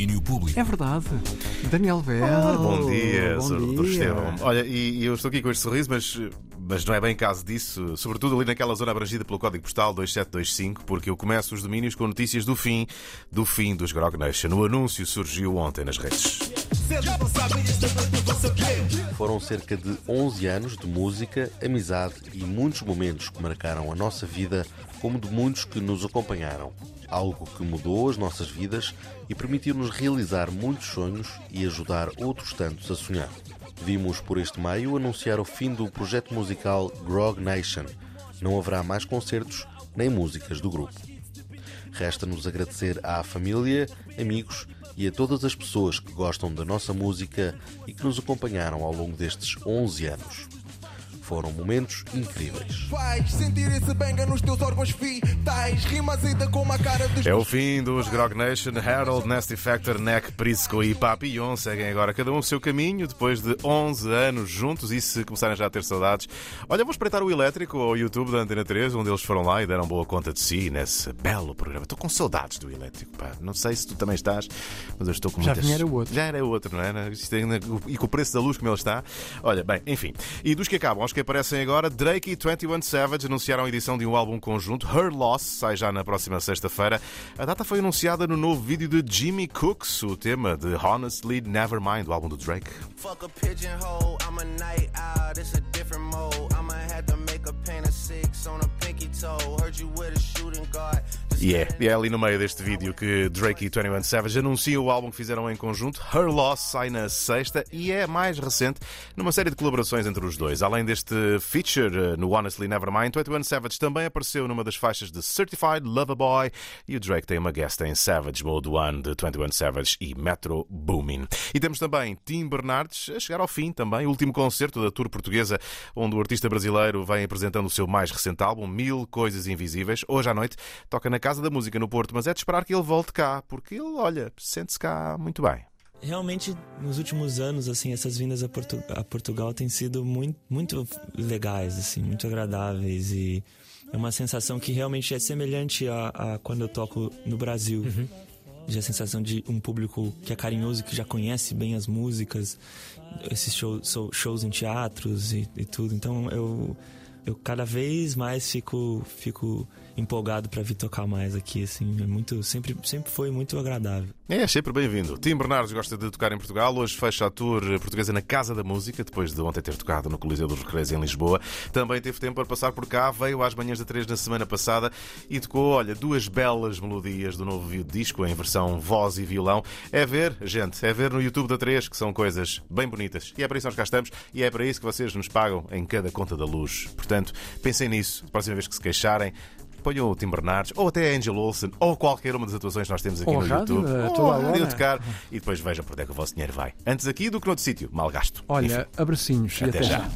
domínio público. É verdade. Daniel Bell. Ora, bom dia, bom Sr. Estevão. Olha, e, e eu estou aqui com este sorriso, mas, mas não é bem caso disso, sobretudo ali naquela zona abrangida pelo código postal 2725, porque eu começo os domínios com notícias do fim, do fim dos Grog Nation. O anúncio surgiu ontem nas redes. Foram cerca de 11 anos de música, amizade e muitos momentos que marcaram a nossa vida, como de muitos que nos acompanharam. Algo que mudou as nossas vidas e permitiu-nos realizar muitos sonhos e ajudar outros tantos a sonhar. Vimos por este meio anunciar o fim do projeto musical Grog Nation. Não haverá mais concertos nem músicas do grupo. Resta-nos agradecer à família, amigos e a todas as pessoas que gostam da nossa música e que nos acompanharam ao longo destes 11 anos. Foram momentos incríveis. É o fim dos Grog Nation, Harold, Nasty Factor, Neck, Prisco e Papillon seguem agora cada um o seu caminho depois de 11 anos juntos e se começarem já a ter saudades. Olha, vou espreitar o elétrico ao YouTube da Antena 3, onde eles foram lá e deram boa conta de si nesse belo programa. Estou com saudades do elétrico, pá. Não sei se tu também estás, mas eu estou com Já muitas... vinha era outro. Já era outro, não era? Isto ainda- E com o preço da luz como ele está. Olha, bem, enfim. E dos que acabam, aos que aparecem agora, Drake e 21 Savage anunciaram a edição de um álbum conjunto, Her Loss, sai já na próxima sexta-feira. A data foi anunciada no novo vídeo de Jimmy Cooks, o tema de Honestly Nevermind, do álbum do Drake. Fuck a pigeonhole, I'm a night owl, it's a different mode. I'ma have to make a pain of six on a pinky toe. Heard you with a shooting guard. E é, e é ali no meio deste vídeo que Drake e 21 Savage anunciam o álbum que fizeram em conjunto. Her Loss sai na sexta e é mais recente numa série de colaborações entre os dois. Além deste feature eh, no Honestly Nevermind, 21 Savage também apareceu numa das faixas de Certified Lover Boy e o Drake tem uma guest em Savage Mode 1 de 21 Savage e Metro Boomin. E temos também Tim Bernardes a chegar ao fim também, o último concerto da tour portuguesa, onde o artista brasileiro vem apresentando o seu mais recente álbum, Mil Coisas Invisíveis. Hoje à noite toca na Casa da Música no Porto, mas é de esperar que ele volte cá, porque ele, olha, sente-se cá muito bem. Realmente, nos últimos anos, assim, essas vindas a, Portu- a Portugal têm sido muito, muito legais, assim, muito agradáveis e é uma sensação que realmente é semelhante a, a quando eu toco no Brasil. Já a sensação de um público que é carinhoso, que já conhece bem as músicas, esses show- shows em teatros e, e tudo. Então eu, eu cada vez mais fico, fico empolgado para vir tocar mais aqui, assim, é muito, sempre, sempre foi muito agradável. É sempre bem-vindo. Tim Bernardes gosta de tocar em Portugal. Hoje fecha a tour portuguesa na Casa da Música, depois de ontem ter tocado no Coliseu dos Recreios em Lisboa. Também teve tempo para passar por cá, veio às manhãs da 3 na semana passada e tocou, olha, duas belas melodias do novo disco em versão voz e violão. É ver, gente, é ver no YouTube da 3, que são coisas bem bonitas. E é para isso que nós cá estamos e é para isso que vocês nos pagam em cada conta da luz. Portanto, pensem nisso. A próxima vez que se queixarem, ponham o Tim Bernardes, ou até a Angel Olsen, ou qualquer uma das atuações que nós temos aqui Ou no rádio, YouTube. a Ou a rádio tocar e depois vejam para onde é que o vosso dinheiro vai. Antes aqui do que noutro sítio, mal gasto. Olha, abracinhos e Até até já. já.